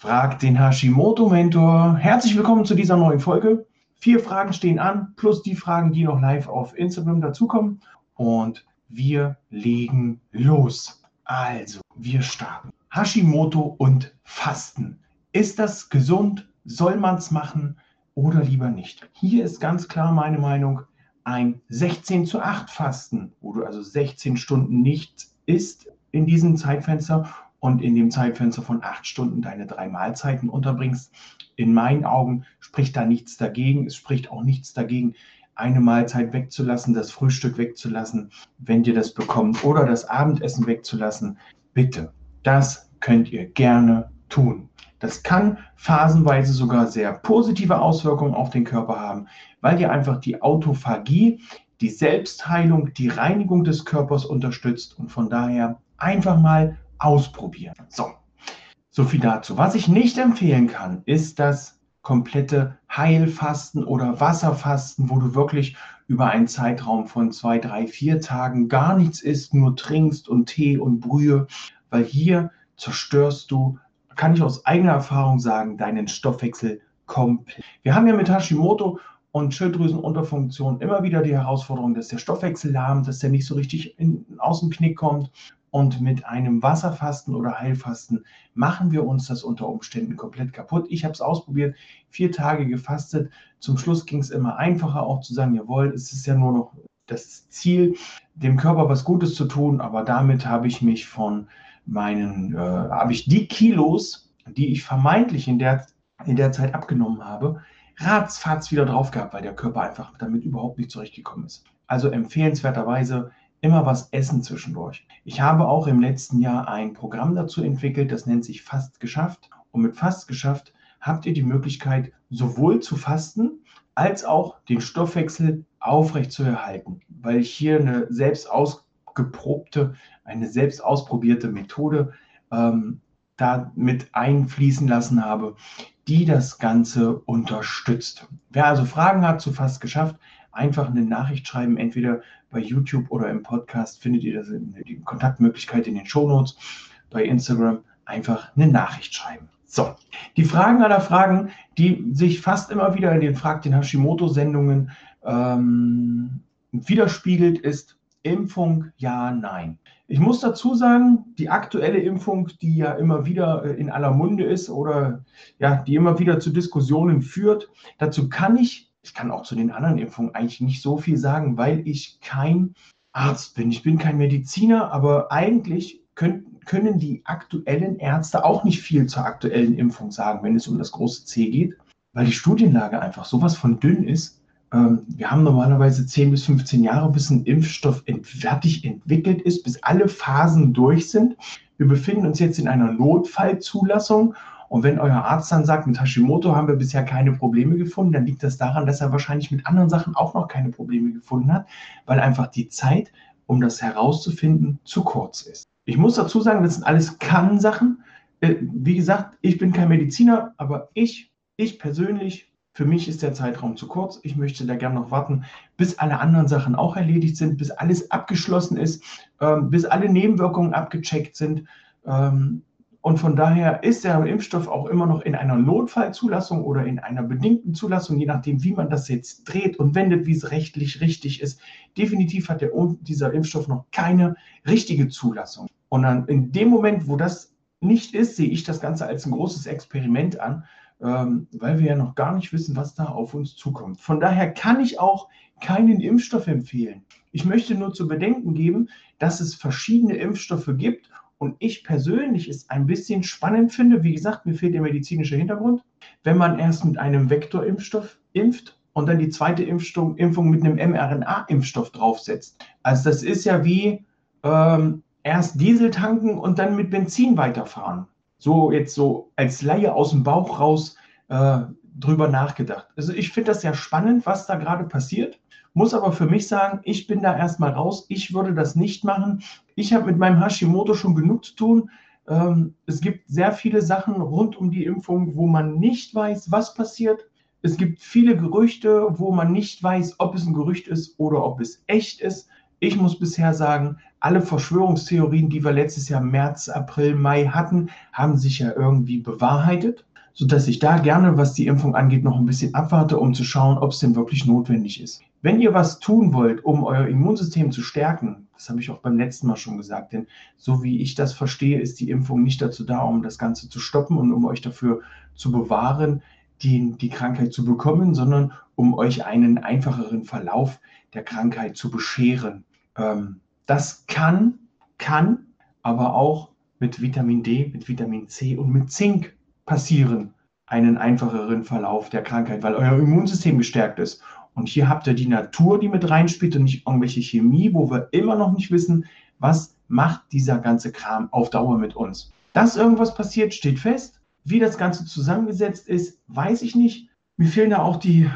Frag den Hashimoto-Mentor. Herzlich willkommen zu dieser neuen Folge. Vier Fragen stehen an, plus die Fragen, die noch live auf Instagram dazukommen. Und wir legen los. Also, wir starten. Hashimoto und Fasten. Ist das gesund? Soll man es machen oder lieber nicht? Hier ist ganz klar meine Meinung. Ein 16 zu 8 Fasten, wo du also 16 Stunden nichts isst in diesem Zeitfenster und in dem Zeitfenster von acht Stunden deine drei Mahlzeiten unterbringst. In meinen Augen spricht da nichts dagegen. Es spricht auch nichts dagegen, eine Mahlzeit wegzulassen, das Frühstück wegzulassen, wenn dir das bekommt, oder das Abendessen wegzulassen. Bitte, das könnt ihr gerne tun. Das kann phasenweise sogar sehr positive Auswirkungen auf den Körper haben, weil ihr einfach die Autophagie, die Selbstheilung, die Reinigung des Körpers unterstützt und von daher einfach mal ausprobieren. So, so viel dazu. Was ich nicht empfehlen kann, ist das komplette Heilfasten oder Wasserfasten, wo du wirklich über einen Zeitraum von zwei, drei, vier Tagen gar nichts isst, nur trinkst und Tee und Brühe, weil hier zerstörst du, kann ich aus eigener Erfahrung sagen, deinen Stoffwechsel komplett. Wir haben ja mit Hashimoto und Schilddrüsenunterfunktion immer wieder die Herausforderung, dass der Stoffwechsel lahmt, dass der nicht so richtig in, aus dem Knick kommt. Und mit einem Wasserfasten oder Heilfasten machen wir uns das unter Umständen komplett kaputt. Ich habe es ausprobiert, vier Tage gefastet. Zum Schluss ging es immer einfacher, auch zu sagen, jawohl, es ist ja nur noch das Ziel, dem Körper was Gutes zu tun. Aber damit habe ich mich von meinen, äh, habe ich die Kilos, die ich vermeintlich in der, in der Zeit abgenommen habe, ratzfatz wieder drauf gehabt, weil der Körper einfach damit überhaupt nicht zurechtgekommen ist. Also empfehlenswerterweise immer was essen zwischendurch. Ich habe auch im letzten Jahr ein Programm dazu entwickelt, das nennt sich Fast geschafft. Und mit Fast geschafft habt ihr die Möglichkeit, sowohl zu fasten als auch den Stoffwechsel aufrecht zu erhalten, weil ich hier eine selbst ausgeprobte, eine selbst ausprobierte Methode ähm, da mit einfließen lassen habe, die das Ganze unterstützt. Wer also Fragen hat zu Fast geschafft, einfach eine Nachricht schreiben, entweder bei YouTube oder im Podcast findet ihr das in, die Kontaktmöglichkeit in den Shownotes. Bei Instagram einfach eine Nachricht schreiben. So, die Fragen aller Fragen, die sich fast immer wieder in den Frag den Hashimoto-Sendungen ähm, widerspiegelt, ist Impfung ja, nein. Ich muss dazu sagen, die aktuelle Impfung, die ja immer wieder äh, in aller Munde ist oder ja, die immer wieder zu Diskussionen führt, dazu kann ich ich kann auch zu den anderen Impfungen eigentlich nicht so viel sagen, weil ich kein Arzt bin. Ich bin kein Mediziner, aber eigentlich können, können die aktuellen Ärzte auch nicht viel zur aktuellen Impfung sagen, wenn es um das große C geht, weil die Studienlage einfach sowas von dünn ist. Ähm, wir haben normalerweise 10 bis 15 Jahre, bis ein Impfstoff fertig entwickelt ist, bis alle Phasen durch sind. Wir befinden uns jetzt in einer Notfallzulassung und wenn euer Arzt dann sagt, mit Hashimoto haben wir bisher keine Probleme gefunden, dann liegt das daran, dass er wahrscheinlich mit anderen Sachen auch noch keine Probleme gefunden hat, weil einfach die Zeit, um das herauszufinden, zu kurz ist. Ich muss dazu sagen, das sind alles Kann-Sachen. Äh, wie gesagt, ich bin kein Mediziner, aber ich, ich persönlich, für mich ist der Zeitraum zu kurz. Ich möchte da gerne noch warten, bis alle anderen Sachen auch erledigt sind, bis alles abgeschlossen ist, ähm, bis alle Nebenwirkungen abgecheckt sind. Und von daher ist der Impfstoff auch immer noch in einer Notfallzulassung oder in einer bedingten Zulassung, je nachdem, wie man das jetzt dreht und wendet, wie es rechtlich richtig ist. Definitiv hat der, dieser Impfstoff noch keine richtige Zulassung. Und dann in dem Moment, wo das nicht ist, sehe ich das Ganze als ein großes Experiment an, ähm, weil wir ja noch gar nicht wissen, was da auf uns zukommt. Von daher kann ich auch keinen Impfstoff empfehlen. Ich möchte nur zu bedenken geben, dass es verschiedene Impfstoffe gibt und ich persönlich es ein bisschen spannend finde, wie gesagt, mir fehlt der medizinische Hintergrund, wenn man erst mit einem Vektorimpfstoff impft und dann die zweite Impfung, Impfung mit einem mRNA-Impfstoff draufsetzt. Also das ist ja wie ähm, erst Diesel tanken und dann mit Benzin weiterfahren. So jetzt so als Laie aus dem Bauch raus äh, drüber nachgedacht. Also ich finde das sehr spannend, was da gerade passiert. Muss aber für mich sagen, ich bin da erstmal raus. Ich würde das nicht machen. Ich habe mit meinem Hashimoto schon genug zu tun. Ähm, es gibt sehr viele Sachen rund um die Impfung, wo man nicht weiß, was passiert. Es gibt viele Gerüchte, wo man nicht weiß, ob es ein Gerücht ist oder ob es echt ist. Ich muss bisher sagen, alle Verschwörungstheorien, die wir letztes Jahr März, April, Mai hatten, haben sich ja irgendwie bewahrheitet, sodass ich da gerne, was die Impfung angeht, noch ein bisschen abwarte, um zu schauen, ob es denn wirklich notwendig ist. Wenn ihr was tun wollt, um euer Immunsystem zu stärken, das habe ich auch beim letzten Mal schon gesagt, denn so wie ich das verstehe, ist die Impfung nicht dazu da, um das Ganze zu stoppen und um euch dafür zu bewahren, die, die Krankheit zu bekommen, sondern um euch einen einfacheren Verlauf der Krankheit zu bescheren. Ähm, das kann, kann aber auch mit Vitamin D, mit Vitamin C und mit Zink passieren, einen einfacheren Verlauf der Krankheit, weil euer Immunsystem gestärkt ist. Und hier habt ihr die Natur, die mit reinspielt und nicht irgendwelche Chemie, wo wir immer noch nicht wissen, was macht dieser ganze Kram auf Dauer mit uns. Dass irgendwas passiert, steht fest. Wie das Ganze zusammengesetzt ist, weiß ich nicht. Mir fehlen da auch die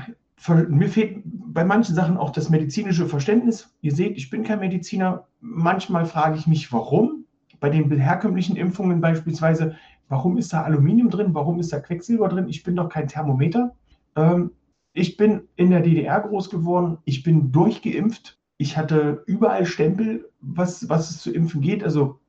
mir fehlt bei manchen Sachen auch das medizinische Verständnis. Ihr seht, ich bin kein Mediziner. Manchmal frage ich mich, warum. Bei den herkömmlichen Impfungen beispielsweise, warum ist da Aluminium drin? Warum ist da Quecksilber drin? Ich bin doch kein Thermometer. Ähm, ich bin in der DDR groß geworden. Ich bin durchgeimpft. Ich hatte überall Stempel, was, was es zu impfen geht. Also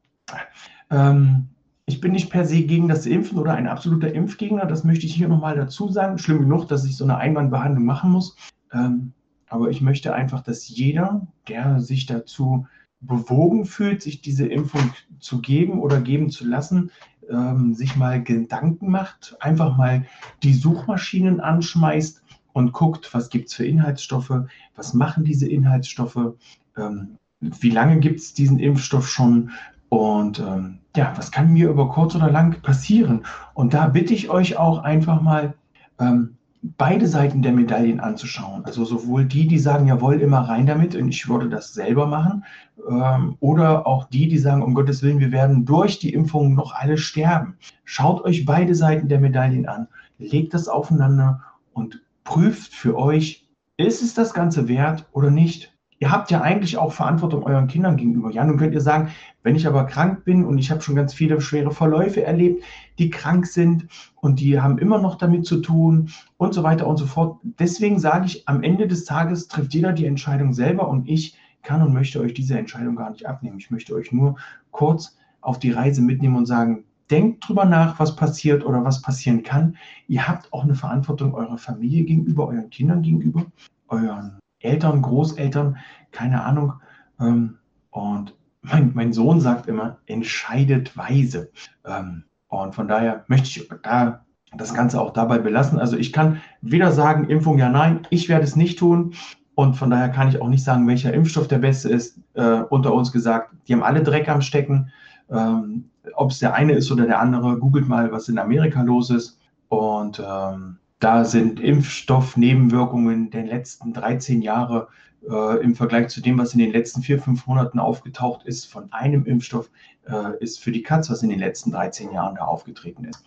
ähm, ich bin nicht per se gegen das Impfen oder ein absoluter Impfgegner, das möchte ich hier nochmal dazu sagen. Schlimm genug, dass ich so eine Einwandbehandlung machen muss. Ähm, aber ich möchte einfach, dass jeder, der sich dazu bewogen fühlt, sich diese Impfung zu geben oder geben zu lassen, ähm, sich mal Gedanken macht, einfach mal die Suchmaschinen anschmeißt und guckt, was gibt es für Inhaltsstoffe, was machen diese Inhaltsstoffe, ähm, wie lange gibt es diesen Impfstoff schon und ähm, ja, was kann mir über kurz oder lang passieren? Und da bitte ich euch auch einfach mal ähm, beide Seiten der Medaillen anzuschauen. Also sowohl die, die sagen, jawohl, immer rein damit und ich würde das selber machen, ähm, oder auch die, die sagen, um Gottes Willen, wir werden durch die Impfung noch alle sterben. Schaut euch beide Seiten der Medaillen an, legt das aufeinander und prüft für euch, ist es das Ganze wert oder nicht? Ihr habt ja eigentlich auch Verantwortung euren Kindern gegenüber. Ja, nun könnt ihr sagen, wenn ich aber krank bin und ich habe schon ganz viele schwere Verläufe erlebt, die krank sind und die haben immer noch damit zu tun und so weiter und so fort. Deswegen sage ich, am Ende des Tages trifft jeder die Entscheidung selber und ich kann und möchte euch diese Entscheidung gar nicht abnehmen. Ich möchte euch nur kurz auf die Reise mitnehmen und sagen, denkt drüber nach, was passiert oder was passieren kann. Ihr habt auch eine Verantwortung eurer Familie gegenüber, euren Kindern gegenüber, euren Eltern, Großeltern, keine Ahnung. Ähm, und mein, mein, Sohn sagt immer, entscheidet weise. Ähm, und von daher möchte ich da das Ganze auch dabei belassen. Also ich kann weder sagen, Impfung ja, nein, ich werde es nicht tun. Und von daher kann ich auch nicht sagen, welcher Impfstoff der beste ist. Äh, unter uns gesagt, die haben alle Dreck am Stecken. Ähm, Ob es der eine ist oder der andere, googelt mal, was in Amerika los ist. Und ähm, da sind Impfstoffnebenwirkungen der letzten 13 Jahre äh, im Vergleich zu dem, was in den letzten vier, fünf Monaten aufgetaucht ist, von einem Impfstoff, äh, ist für die Katz, was in den letzten 13 Jahren da aufgetreten ist.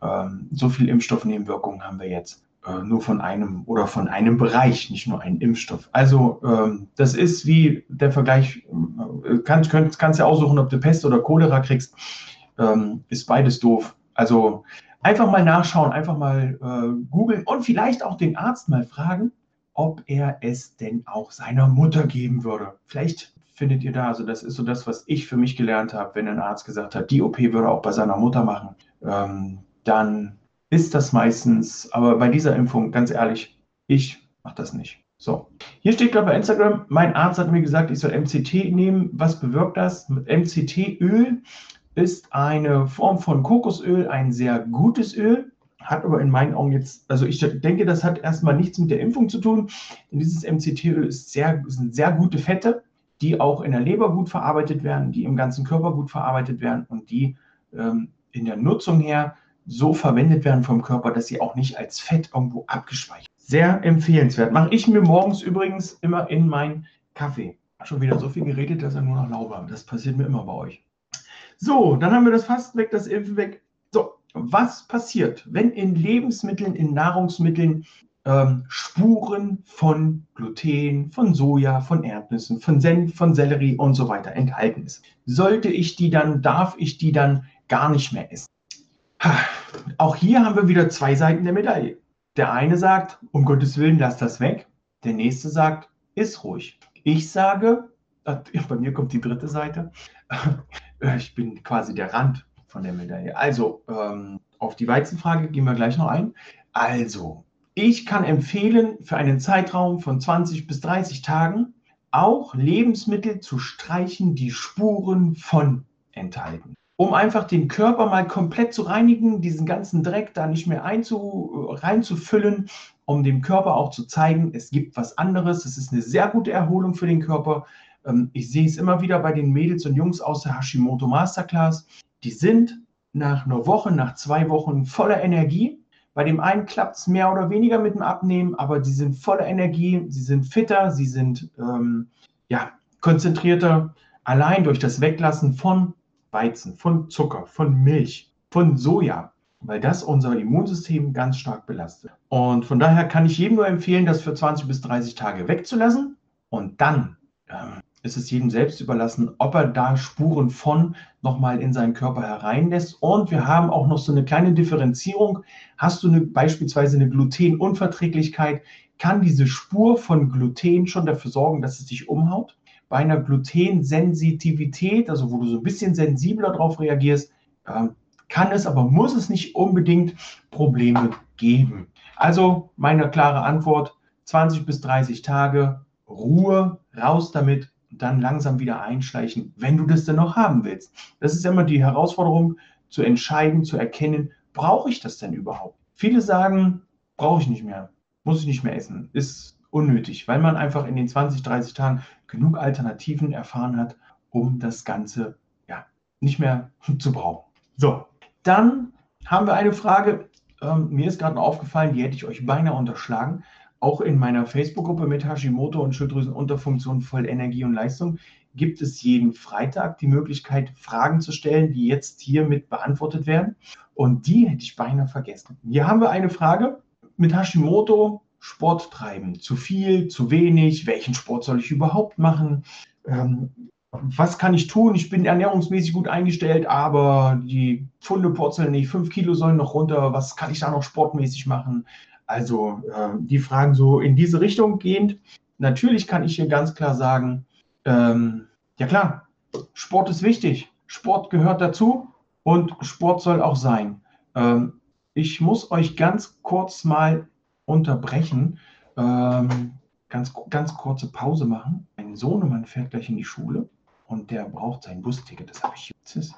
Ähm, so viele Impfstoffnebenwirkungen haben wir jetzt äh, nur von einem oder von einem Bereich, nicht nur einen Impfstoff. Also ähm, das ist wie der Vergleich, äh, kannst, kannst, kannst ja aussuchen, ob du Pest oder Cholera kriegst, ähm, ist beides doof. Also Einfach mal nachschauen, einfach mal äh, googeln und vielleicht auch den Arzt mal fragen, ob er es denn auch seiner Mutter geben würde. Vielleicht findet ihr da, also das ist so das, was ich für mich gelernt habe, wenn ein Arzt gesagt hat, die OP würde er auch bei seiner Mutter machen, ähm, dann ist das meistens, aber bei dieser Impfung, ganz ehrlich, ich mache das nicht. So, hier steht gerade bei Instagram, mein Arzt hat mir gesagt, ich soll MCT nehmen. Was bewirkt das? Mit MCT-Öl ist eine Form von Kokosöl, ein sehr gutes Öl, hat aber in meinen Augen jetzt, also ich denke, das hat erstmal nichts mit der Impfung zu tun, denn dieses MCT-Öl sehr, sind sehr gute Fette, die auch in der Leber gut verarbeitet werden, die im ganzen Körper gut verarbeitet werden und die ähm, in der Nutzung her so verwendet werden vom Körper, dass sie auch nicht als Fett irgendwo abgespeichert Sehr empfehlenswert. Mache ich mir morgens übrigens immer in meinen Kaffee. Schon wieder so viel geredet, dass er nur noch lauwarm. Das passiert mir immer bei euch. So, dann haben wir das Fasten weg, das Impfen weg. So, was passiert, wenn in Lebensmitteln, in Nahrungsmitteln ähm, Spuren von Gluten, von Soja, von Erdnüssen, von Senf, von Sellerie und so weiter enthalten ist? Sollte ich die dann, darf ich die dann gar nicht mehr essen? Auch hier haben wir wieder zwei Seiten der Medaille. Der eine sagt, um Gottes Willen, lass das weg. Der nächste sagt, iss ruhig. Ich sage, bei mir kommt die dritte Seite. Ich bin quasi der Rand von der Medaille. Also, ähm, auf die Weizenfrage gehen wir gleich noch ein. Also, ich kann empfehlen, für einen Zeitraum von 20 bis 30 Tagen auch Lebensmittel zu streichen, die Spuren von enthalten. Um einfach den Körper mal komplett zu reinigen, diesen ganzen Dreck da nicht mehr einzu, reinzufüllen, um dem Körper auch zu zeigen, es gibt was anderes. Es ist eine sehr gute Erholung für den Körper. Ähm, ich sehe es immer wieder bei den Mädels und Jungs aus der Hashimoto Masterclass. Die sind nach einer Woche, nach zwei Wochen voller Energie. Bei dem einen klappt es mehr oder weniger mit dem Abnehmen, aber die sind voller Energie, sie sind fitter, sie sind ähm, ja, konzentrierter, allein durch das Weglassen von Weizen, von Zucker, von Milch, von Soja, weil das unser Immunsystem ganz stark belastet. Und von daher kann ich jedem nur empfehlen, das für 20 bis 30 Tage wegzulassen und dann ähm, ist es jedem selbst überlassen, ob er da Spuren von nochmal in seinen Körper hereinlässt. Und wir haben auch noch so eine kleine Differenzierung. Hast du eine, beispielsweise eine Glutenunverträglichkeit, kann diese Spur von Gluten schon dafür sorgen, dass es dich umhaut. Bei einer Glutensensitivität, also wo du so ein bisschen sensibler darauf reagierst, ähm, kann es, aber muss es nicht unbedingt Probleme geben. Also meine klare Antwort, 20 bis 30 Tage, Ruhe, raus damit, dann langsam wieder einschleichen, wenn du das denn noch haben willst. Das ist immer die Herausforderung, zu entscheiden, zu erkennen, brauche ich das denn überhaupt? Viele sagen, brauche ich nicht mehr, muss ich nicht mehr essen, ist unnötig, weil man einfach in den 20, 30 Tagen genug Alternativen erfahren hat, um das Ganze ja nicht mehr zu brauchen. So, dann haben wir eine Frage, ähm, mir ist gerade aufgefallen, die hätte ich euch beinahe unterschlagen auch in meiner Facebook-Gruppe mit Hashimoto und Schilddrüsenunterfunktion voll Energie und Leistung gibt es jeden Freitag die Möglichkeit, Fragen zu stellen, die jetzt hier mit beantwortet werden. Und die hätte ich beinahe vergessen. Hier haben wir eine Frage mit Hashimoto. Sport treiben. Zu viel, zu wenig? Welchen Sport soll ich überhaupt machen? Ähm, was kann ich tun? Ich bin ernährungsmäßig gut eingestellt, aber die Pfunde purzeln nicht. Fünf Kilo sollen noch runter. Was kann ich da noch sportmäßig machen? Also äh, die Fragen so in diese Richtung gehend. Natürlich kann ich hier ganz klar sagen, ähm, ja klar, Sport ist wichtig. Sport gehört dazu und Sport soll auch sein. Ähm, ich muss euch ganz kurz mal unterbrechen, ähm, ganz, ganz kurze Pause machen. Mein Sohnemann fährt gleich in die Schule und der braucht sein Busticket. Das habe ich jetzt.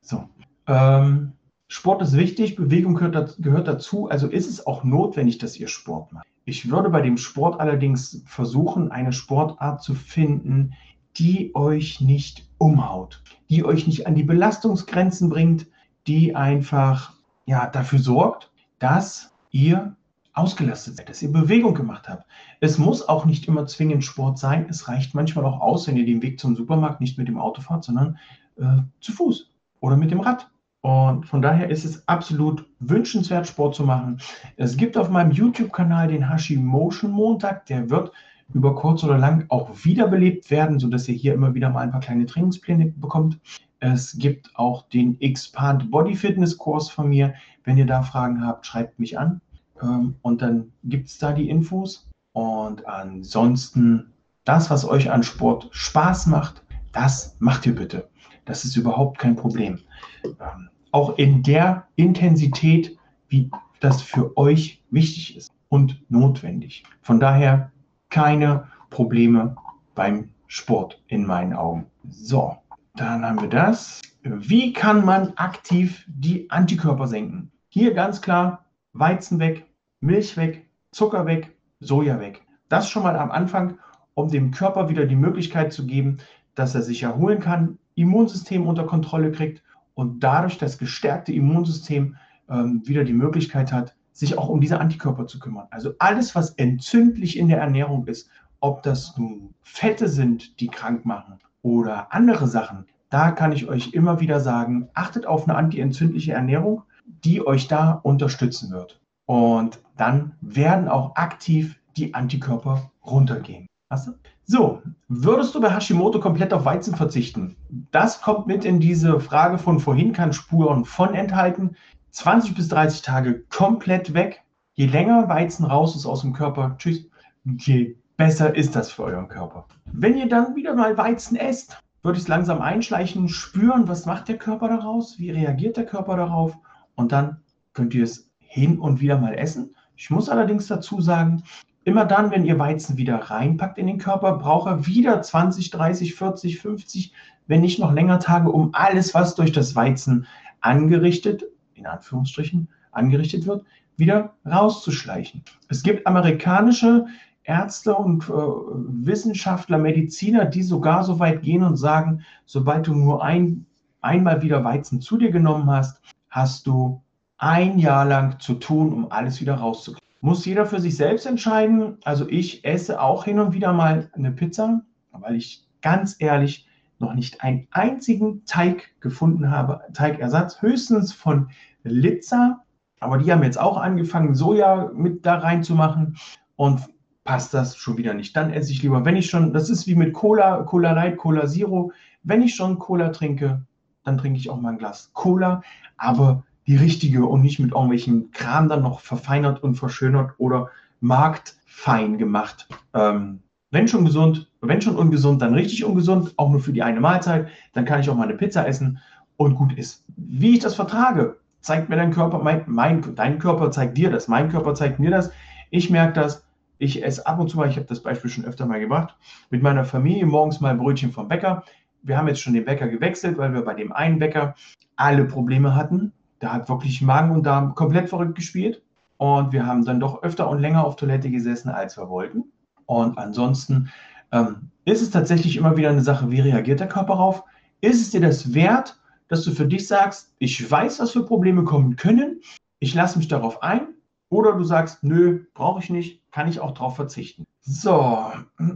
So. Ähm, Sport ist wichtig, Bewegung gehört, dazu, also ist es auch notwendig, dass ihr Sport macht. Ich würde bei dem Sport allerdings versuchen, eine Sportart zu finden, die euch nicht umhaut, die euch nicht an die Belastungsgrenzen bringt, die einfach ja, dafür sorgt, dass ihr ausgelastet seid, dass ihr Bewegung gemacht habt. Es muss auch nicht immer zwingend Sport sein. Es reicht manchmal auch aus, wenn ihr den Weg zum Supermarkt nicht mit dem Auto fahrt, sondern äh, zu Fuß oder mit dem Rad. Und von daher ist es absolut wünschenswert, Sport zu machen. Es gibt auf meinem YouTube-Kanal den Hashi Motion Montag. Der wird über kurz oder lang auch wiederbelebt werden, sodass ihr hier immer wieder mal ein paar kleine Trainingspläne bekommt. Es gibt auch den Expand Body Fitness Kurs von mir. Wenn ihr da Fragen habt, schreibt mich an. Ähm, und dann gibt es da die Infos. Und ansonsten, das, was euch an Sport Spaß macht, das macht ihr bitte. Das ist überhaupt kein Problem. Ähm, auch in der Intensität, wie das für euch wichtig ist und notwendig. Von daher keine Probleme beim Sport in meinen Augen. So, dann haben wir das. Wie kann man aktiv die Antikörper senken? Hier ganz klar Weizen weg, Milch weg, Zucker weg, Soja weg. Das schon mal am Anfang, um dem Körper wieder die Möglichkeit zu geben, dass er sich erholen kann, Immunsystem unter Kontrolle kriegt und dadurch das gestärkte Immunsystem ähm, wieder die Möglichkeit hat, sich auch um diese Antikörper zu kümmern. Also alles, was entzündlich in der Ernährung ist, ob das nun Fette sind, die krank machen oder andere Sachen, da kann ich euch immer wieder sagen, achtet auf eine antientzündliche Ernährung, die euch da unterstützen wird. Und dann werden auch aktiv die Antikörper runtergehen. Hast du? So, würdest du bei Hashimoto komplett auf Weizen verzichten? Das kommt mit in diese Frage von vorhin, kann Spuren von enthalten. 20 bis 30 Tage komplett weg. Je länger Weizen raus ist aus dem Körper, tschüss, je besser ist das für euren Körper. Wenn ihr dann wieder mal Weizen esst, würde ich es langsam einschleichen, spüren, was macht der Körper daraus, wie reagiert der Körper darauf und dann könnt ihr es hin und wieder mal essen. Ich muss allerdings dazu sagen, immer dann, wenn ihr Weizen wieder reinpackt in den Körper, braucht er wieder 20, 30, 40, 50, wenn nicht noch länger Tage, um alles, was durch das Weizen angerichtet, in Anführungsstrichen, angerichtet wird, wieder rauszuschleichen. Es gibt amerikanische Ärzte und äh, Wissenschaftler, Mediziner, die sogar so weit gehen und sagen, sobald du nur ein, einmal wieder Weizen zu dir genommen hast, hast du ein Jahr lang zu tun, um alles wieder rauszukriegen. Muss jeder für sich selbst entscheiden. Also ich esse auch hin und wieder mal eine Pizza, weil ich ganz ehrlich noch nicht einen einzigen Teig gefunden habe, Teigersatz, höchstens von Litza. Aber die haben jetzt auch angefangen, Soja mit da reinzumachen und passt das schon wieder nicht. Dann esse ich lieber, wenn ich schon, das ist wie mit Cola, Cola Light, Cola Zero. Wenn ich schon Cola trinke, dann trinke ich auch mal ein Glas Cola, aber die richtige und nicht mit irgendwelchen Kram dann noch verfeinert und verschönert oder marktfein gemacht. Ähm, wenn schon gesund, wenn schon ungesund, dann richtig ungesund, auch nur für die eine Mahlzeit. Dann kann ich auch mal eine Pizza essen und gut ist. Wie ich das vertrage, zeigt mir dein Körper, mein, mein, dein Körper zeigt dir das, mein Körper zeigt mir das. Ich merke das. Ich esse ab und zu mal, ich habe das Beispiel schon öfter mal gemacht, mit meiner Familie morgens mal Brötchen vom Bäcker. Wir haben jetzt schon den Bäcker gewechselt, weil wir bei dem einen Bäcker alle Probleme hatten der hat wirklich Magen und Darm komplett verrückt gespielt. Und wir haben dann doch öfter und länger auf Toilette gesessen, als wir wollten. Und ansonsten ähm, ist es tatsächlich immer wieder eine Sache, wie reagiert der Körper darauf? Ist es dir das wert, dass du für dich sagst, ich weiß, was für Probleme kommen können, ich lasse mich darauf ein? Oder du sagst, nö, brauche ich nicht, kann ich auch darauf verzichten. So,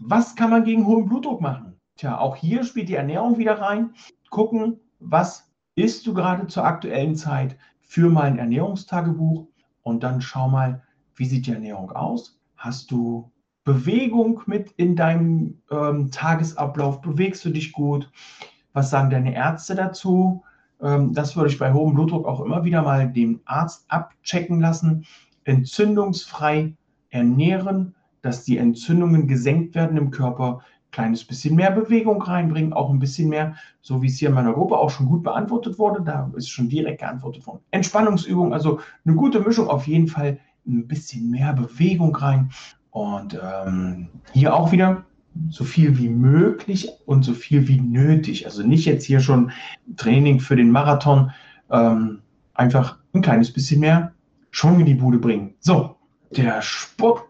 was kann man gegen hohen Blutdruck machen? Tja, auch hier spielt die Ernährung wieder rein. Gucken, was isst du gerade zur aktuellen Zeit, für mal ein Ernährungstagebuch und dann schau mal, wie sieht die Ernährung aus? Hast du Bewegung mit in deinem ähm, Tagesablauf? Bewegst du dich gut? Was sagen deine Ärzte dazu? Ähm, das würde ich bei hohem Blutdruck auch immer wieder mal den Arzt abchecken lassen. Entzündungsfrei ernähren, dass die Entzündungen gesenkt werden im Körper, kleines bisschen mehr Bewegung reinbringen, auch ein bisschen mehr, so wie es hier in meiner Gruppe auch schon gut beantwortet wurde, da ist schon direkt geantwortet worden. Entspannungsübung, also eine gute Mischung, auf jeden Fall ein bisschen mehr Bewegung rein. Und ähm, hier auch wieder so viel wie möglich und so viel wie nötig. Also nicht jetzt hier schon Training für den Marathon, ähm, einfach ein kleines bisschen mehr Schwung in die Bude bringen. So, der Sport.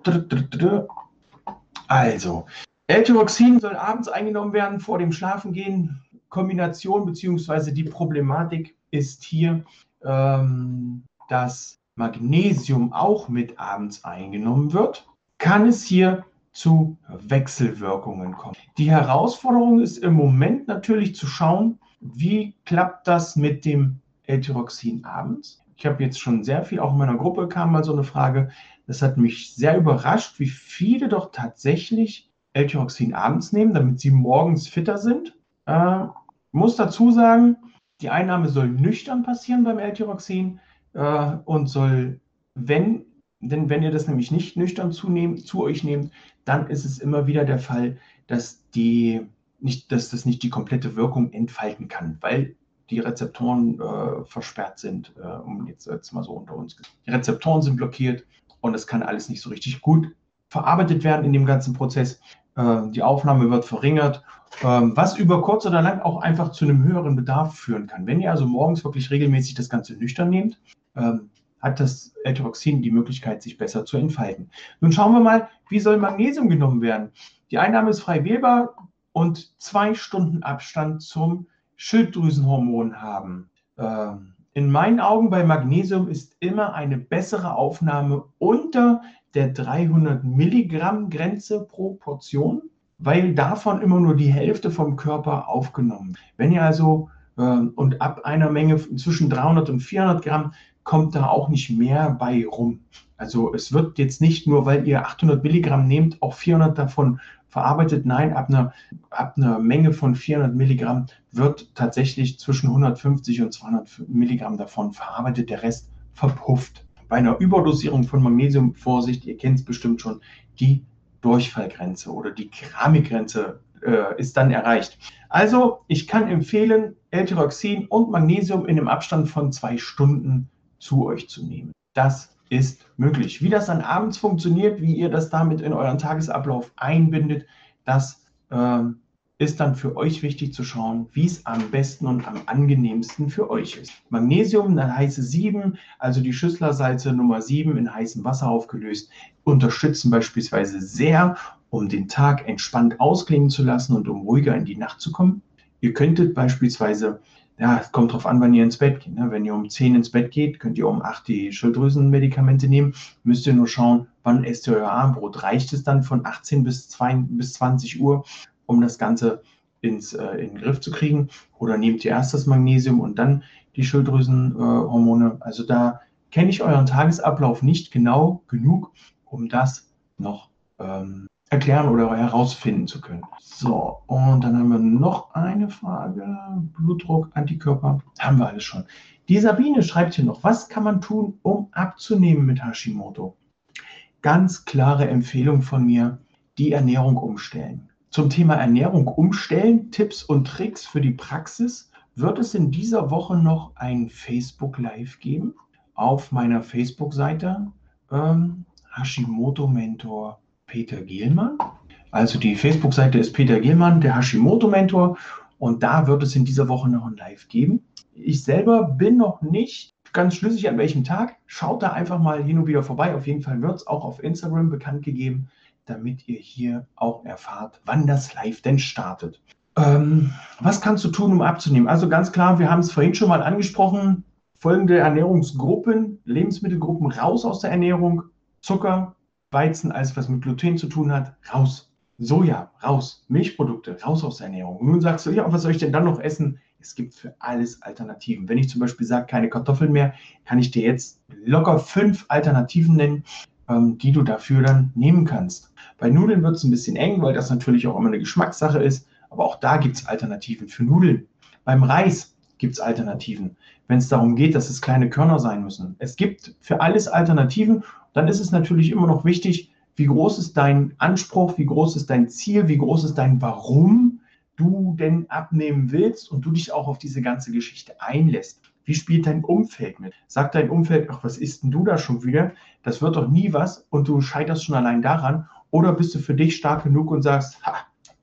Also, L-Tyroxin soll abends eingenommen werden vor dem Schlafengehen. Kombination bzw. die Problematik ist hier, ähm, dass Magnesium auch mit abends eingenommen wird. Kann es hier zu Wechselwirkungen kommen. Die Herausforderung ist im Moment natürlich zu schauen, wie klappt das mit dem L-Tyroxin abends. Ich habe jetzt schon sehr viel, auch in meiner Gruppe kam mal so eine Frage. Das hat mich sehr überrascht, wie viele doch tatsächlich L-Tyroxin abends nehmen, damit sie morgens fitter sind. Äh, muss dazu sagen, die Einnahme soll nüchtern passieren beim L-Tyroxin äh, und soll, wenn, denn wenn ihr das nämlich nicht nüchtern zunehm, zu euch nehmt, dann ist es immer wieder der Fall, dass, die, nicht, dass das nicht die komplette Wirkung entfalten kann, weil die Rezeptoren äh, versperrt sind, äh, um jetzt, jetzt mal so unter uns. Die Rezeptoren sind blockiert und das kann alles nicht so richtig gut verarbeitet werden in dem ganzen Prozess. Äh, die Aufnahme wird verringert, ähm, was über kurz oder lang auch einfach zu einem höheren Bedarf führen kann. Wenn ihr also morgens wirklich regelmäßig das Ganze nüchtern nehmt, ähm, hat das L-Tyroxin die Möglichkeit, sich besser zu entfalten. Nun schauen wir mal, wie soll Magnesium genommen werden? Die Einnahme ist frei wählbar und zwei Stunden Abstand zum Schilddrüsenhormon haben. Ähm, in meinen Augen bei Magnesium ist immer eine bessere Aufnahme unter der 300 Milligramm Grenze pro Portion, weil davon immer nur die Hälfte vom Körper aufgenommen. Wenn ihr also äh, und ab einer Menge zwischen 300 und 400 Gramm kommt da auch nicht mehr bei rum. Also es wird jetzt nicht nur, weil ihr 800 Milligramm nehmt, auch 400 davon verarbeitet. Nein, ab einer, ab einer Menge von 400 Milligramm wird tatsächlich zwischen 150 und 200 Milligramm davon verarbeitet. Der Rest verpufft. Bei einer Überdosierung von Magnesium, Vorsicht, ihr kennt es bestimmt schon, die Durchfallgrenze oder die Keramikgrenze äh, ist dann erreicht. Also, ich kann empfehlen, L-Tyroxin und Magnesium in einem Abstand von zwei Stunden zu euch zu nehmen. Das ist möglich. Wie das dann abends funktioniert, wie ihr das damit in euren Tagesablauf einbindet, das äh, ist dann für euch wichtig zu schauen, wie es am besten und am angenehmsten für euch ist. Magnesium, eine heiße 7, also die Schüsslersalze Nummer 7 in heißem Wasser aufgelöst, unterstützen beispielsweise sehr, um den Tag entspannt ausklingen zu lassen und um ruhiger in die Nacht zu kommen. Ihr könntet beispielsweise, ja, es kommt darauf an, wann ihr ins Bett geht. Ne? Wenn ihr um 10 ins Bett geht, könnt ihr um 8 die Schilddrüsenmedikamente nehmen. Müsst ihr nur schauen, wann esst ihr euer Abendbrot. Reicht es dann von 18 bis, 2, bis 20 Uhr um das Ganze ins, äh, in den Griff zu kriegen? Oder nehmt ihr erst das Magnesium und dann die Schilddrüsenhormone? Äh, also da kenne ich euren Tagesablauf nicht genau genug, um das noch ähm, erklären oder herausfinden zu können. So, und dann haben wir noch eine Frage. Blutdruck, Antikörper, haben wir alles schon. Die Sabine schreibt hier noch, was kann man tun, um abzunehmen mit Hashimoto? Ganz klare Empfehlung von mir, die Ernährung umstellen. Zum Thema Ernährung umstellen, Tipps und Tricks für die Praxis wird es in dieser Woche noch ein Facebook Live geben auf meiner Facebook-Seite ähm, Hashimoto Mentor Peter Gielmann. Also die Facebook-Seite ist Peter Gielmann, der Hashimoto Mentor und da wird es in dieser Woche noch ein Live geben. Ich selber bin noch nicht ganz schlüssig an welchem Tag. Schaut da einfach mal hin und wieder vorbei. Auf jeden Fall wird es auch auf Instagram bekannt gegeben damit ihr hier auch erfahrt, wann das Live denn startet. Ähm, was kannst du tun, um abzunehmen? Also ganz klar, wir haben es vorhin schon mal angesprochen, folgende Ernährungsgruppen, Lebensmittelgruppen raus aus der Ernährung, Zucker, Weizen, alles was mit Gluten zu tun hat, raus. Soja, raus. Milchprodukte, raus aus der Ernährung. Und nun sagst du, ja, was soll ich denn dann noch essen? Es gibt für alles Alternativen. Wenn ich zum Beispiel sage, keine Kartoffeln mehr, kann ich dir jetzt locker fünf Alternativen nennen, ähm, die du dafür dann nehmen kannst. Bei Nudeln wird es ein bisschen eng, weil das natürlich auch immer eine Geschmackssache ist. Aber auch da gibt es Alternativen für Nudeln. Beim Reis gibt es Alternativen, wenn es darum geht, dass es kleine Körner sein müssen. Es gibt für alles Alternativen. Dann ist es natürlich immer noch wichtig, wie groß ist dein Anspruch, wie groß ist dein Ziel, wie groß ist dein Warum du denn abnehmen willst und du dich auch auf diese ganze Geschichte einlässt. Wie spielt dein Umfeld mit? Sagt dein Umfeld, ach, was isst denn du da schon wieder? Das wird doch nie was und du scheiterst schon allein daran. Oder bist du für dich stark genug und sagst, ha,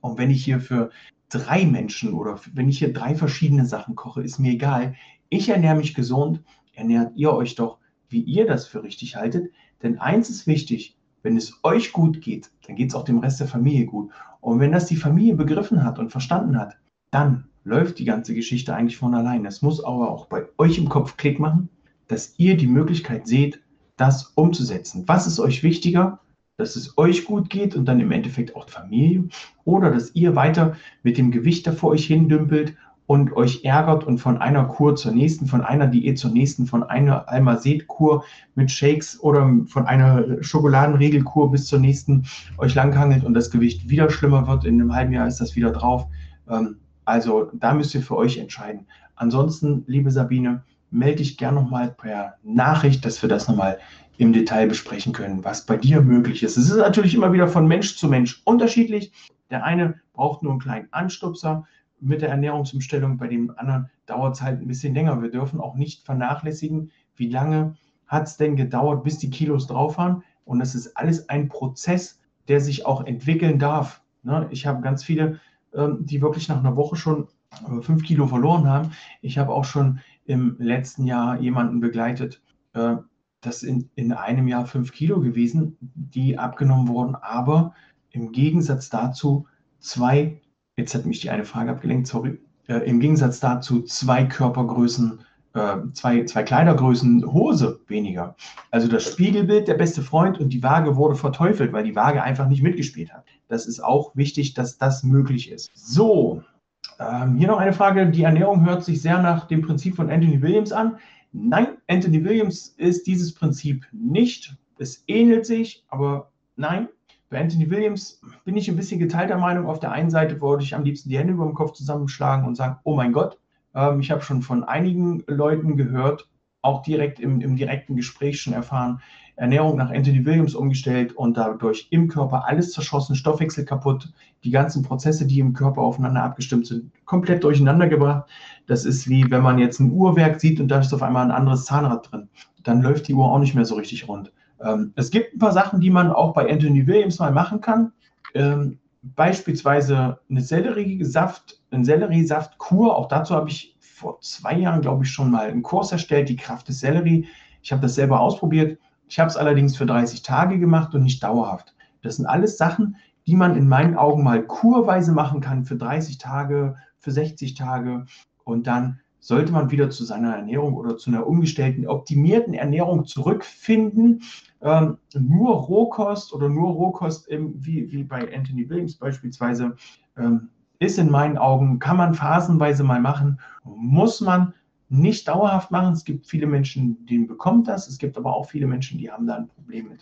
und wenn ich hier für drei Menschen oder wenn ich hier drei verschiedene Sachen koche, ist mir egal. Ich ernähre mich gesund, ernährt ihr euch doch, wie ihr das für richtig haltet. Denn eins ist wichtig, wenn es euch gut geht, dann geht es auch dem Rest der Familie gut. Und wenn das die Familie begriffen hat und verstanden hat, dann läuft die ganze Geschichte eigentlich von allein. Es muss aber auch bei euch im Kopf Klick machen, dass ihr die Möglichkeit seht, das umzusetzen. Was ist euch wichtiger? Dass es euch gut geht und dann im Endeffekt auch die Familie oder dass ihr weiter mit dem Gewicht da vor euch hindümpelt und euch ärgert und von einer Kur zur nächsten, von einer Diät zur nächsten, von einer Almazet-Kur mit Shakes oder von einer Schokoladenregelkur bis zur nächsten euch langhangelt und das Gewicht wieder schlimmer wird. In einem halben Jahr ist das wieder drauf. Ähm, also da müsst ihr für euch entscheiden. Ansonsten, liebe Sabine, melde dich gerne nochmal per Nachricht, dass wir das nochmal im Detail besprechen können, was bei dir möglich ist. Es ist natürlich immer wieder von Mensch zu Mensch unterschiedlich. Der eine braucht nur einen kleinen Anstupser mit der Ernährungsumstellung, bei dem anderen dauert es halt ein bisschen länger. Wir dürfen auch nicht vernachlässigen, wie lange hat es denn gedauert, bis die Kilos drauf waren. Und das ist alles ein Prozess, der sich auch entwickeln darf. Ne? Ich habe ganz viele ähm, die wirklich nach einer Woche schon äh, fünf Kilo verloren haben. Ich habe auch schon im letzten Jahr jemanden begleitet, äh, das in, in einem Jahr fünf Kilo gewesen, die abgenommen wurden, aber im Gegensatz dazu zwei, jetzt hat mich die eine Frage abgelenkt, sorry, äh, im Gegensatz dazu zwei Körpergrößen äh, zwei, zwei Kleidergrößen Hose weniger. Also das Spiegelbild, der beste Freund und die Waage wurde verteufelt, weil die Waage einfach nicht mitgespielt hat. Das ist auch wichtig, dass das möglich ist. So, ähm, hier noch eine Frage. Die Ernährung hört sich sehr nach dem Prinzip von Anthony Williams an. Nein, Anthony Williams ist dieses Prinzip nicht. Es ähnelt sich, aber nein. Bei Anthony Williams bin ich ein bisschen geteilter Meinung. Auf der einen Seite würde ich am liebsten die Hände über dem Kopf zusammenschlagen und sagen, oh mein Gott, ähm, ich habe schon von einigen Leuten gehört, auch direkt im, im direkten Gespräch schon erfahren. Ernährung nach Anthony Williams umgestellt und dadurch im Körper alles zerschossen, Stoffwechsel kaputt, die ganzen Prozesse, die im Körper aufeinander abgestimmt sind, komplett durcheinander gebracht. Das ist wie wenn man jetzt ein Uhrwerk sieht und da ist auf einmal ein anderes Zahnrad drin. Dann läuft die Uhr auch nicht mehr so richtig rund. Ähm, es gibt ein paar Sachen, die man auch bei Anthony Williams mal machen kann. Ähm, beispielsweise eine Selleriesaft, ein Selleriesaftkur. Auch dazu habe ich vor zwei Jahren, glaube ich, schon mal einen Kurs erstellt, die Kraft des Sellerie. Ich habe das selber ausprobiert. Ich habe es allerdings für 30 Tage gemacht und nicht dauerhaft. Das sind alles Sachen, die man in meinen Augen mal kurweise machen kann für 30 Tage, für 60 Tage und dann sollte man wieder zu seiner Ernährung oder zu einer umgestellten, optimierten Ernährung zurückfinden. Ähm, nur Rohkost oder nur Rohkost, im, wie, wie bei Anthony Williams beispielsweise, ähm, ist in meinen Augen, kann man phasenweise mal machen, muss man nicht dauerhaft machen. Es gibt viele Menschen, denen bekommt das. Es gibt aber auch viele Menschen, die haben da ein Problem mit.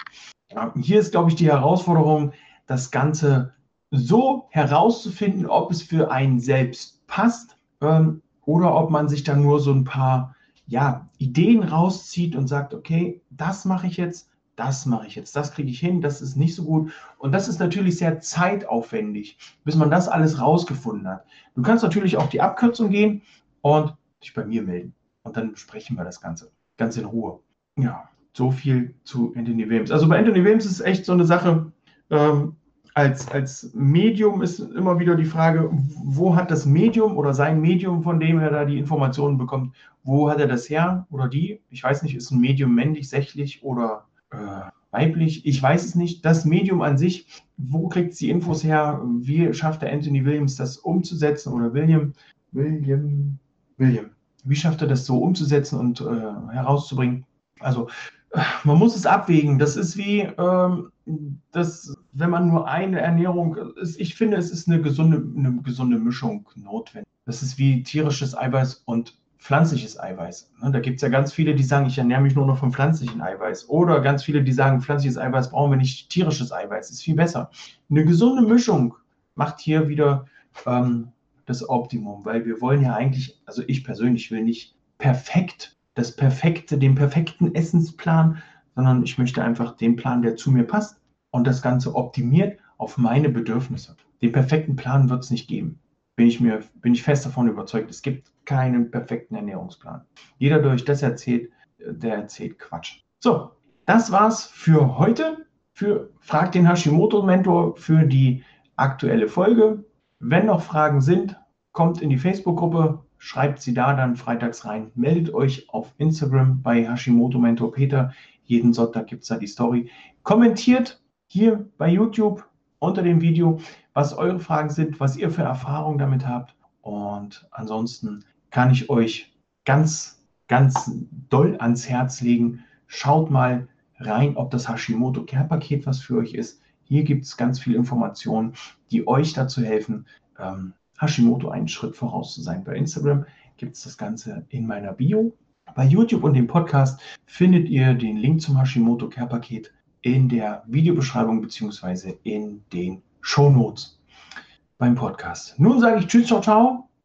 Hier ist, glaube ich, die Herausforderung, das Ganze so herauszufinden, ob es für einen selbst passt ähm, oder ob man sich dann nur so ein paar ja, Ideen rauszieht und sagt, okay, das mache ich jetzt, das mache ich jetzt, das kriege ich hin, das ist nicht so gut. Und das ist natürlich sehr zeitaufwendig, bis man das alles rausgefunden hat. Du kannst natürlich auch die Abkürzung gehen und dich bei mir melden. Und dann besprechen wir das Ganze ganz in Ruhe. Ja, so viel zu Anthony Williams. Also bei Anthony Williams ist es echt so eine Sache, ähm, als, als Medium ist immer wieder die Frage, wo hat das Medium oder sein Medium, von dem er da die Informationen bekommt, wo hat er das her oder die? Ich weiß nicht, ist ein Medium männlich, sächlich oder äh, weiblich? Ich weiß es nicht. Das Medium an sich, wo kriegt es die Infos her? Wie schafft der Anthony Williams das umzusetzen oder William? William, William. Wie schafft er das so umzusetzen und äh, herauszubringen? Also man muss es abwägen. Das ist wie, ähm, das, wenn man nur eine Ernährung, ist, ich finde, es ist eine gesunde, eine gesunde Mischung notwendig. Das ist wie tierisches Eiweiß und pflanzliches Eiweiß. Ne, da gibt es ja ganz viele, die sagen, ich ernähre mich nur noch vom pflanzlichen Eiweiß. Oder ganz viele, die sagen, pflanzliches Eiweiß brauchen wir nicht, tierisches Eiweiß ist viel besser. Eine gesunde Mischung macht hier wieder ähm, das Optimum, weil wir wollen ja eigentlich, also ich persönlich will nicht perfekt das perfekte, den perfekten Essensplan, sondern ich möchte einfach den Plan, der zu mir passt und das Ganze optimiert auf meine Bedürfnisse. Den perfekten Plan wird es nicht geben. Bin ich, mir, bin ich fest davon überzeugt. Es gibt keinen perfekten Ernährungsplan. Jeder, der euch das erzählt, der erzählt Quatsch. So, das war's für heute. Für Frag den Hashimoto-Mentor für die aktuelle Folge. Wenn noch Fragen sind, kommt in die Facebook-Gruppe schreibt sie da dann freitags rein. Meldet euch auf Instagram bei Hashimoto Mentor Peter. Jeden Sonntag gibt es da die Story. Kommentiert hier bei YouTube unter dem Video, was eure Fragen sind, was ihr für Erfahrungen damit habt. Und ansonsten kann ich euch ganz, ganz doll ans Herz legen. Schaut mal rein, ob das Hashimoto Care Paket was für euch ist. Hier gibt es ganz viele Informationen, die euch dazu helfen, ähm, Hashimoto einen Schritt voraus zu sein. Bei Instagram gibt es das Ganze in meiner Bio. Bei YouTube und dem Podcast findet ihr den Link zum Hashimoto Care Paket in der Videobeschreibung bzw. in den Show Notes beim Podcast. Nun sage ich Tschüss, ciao, ciao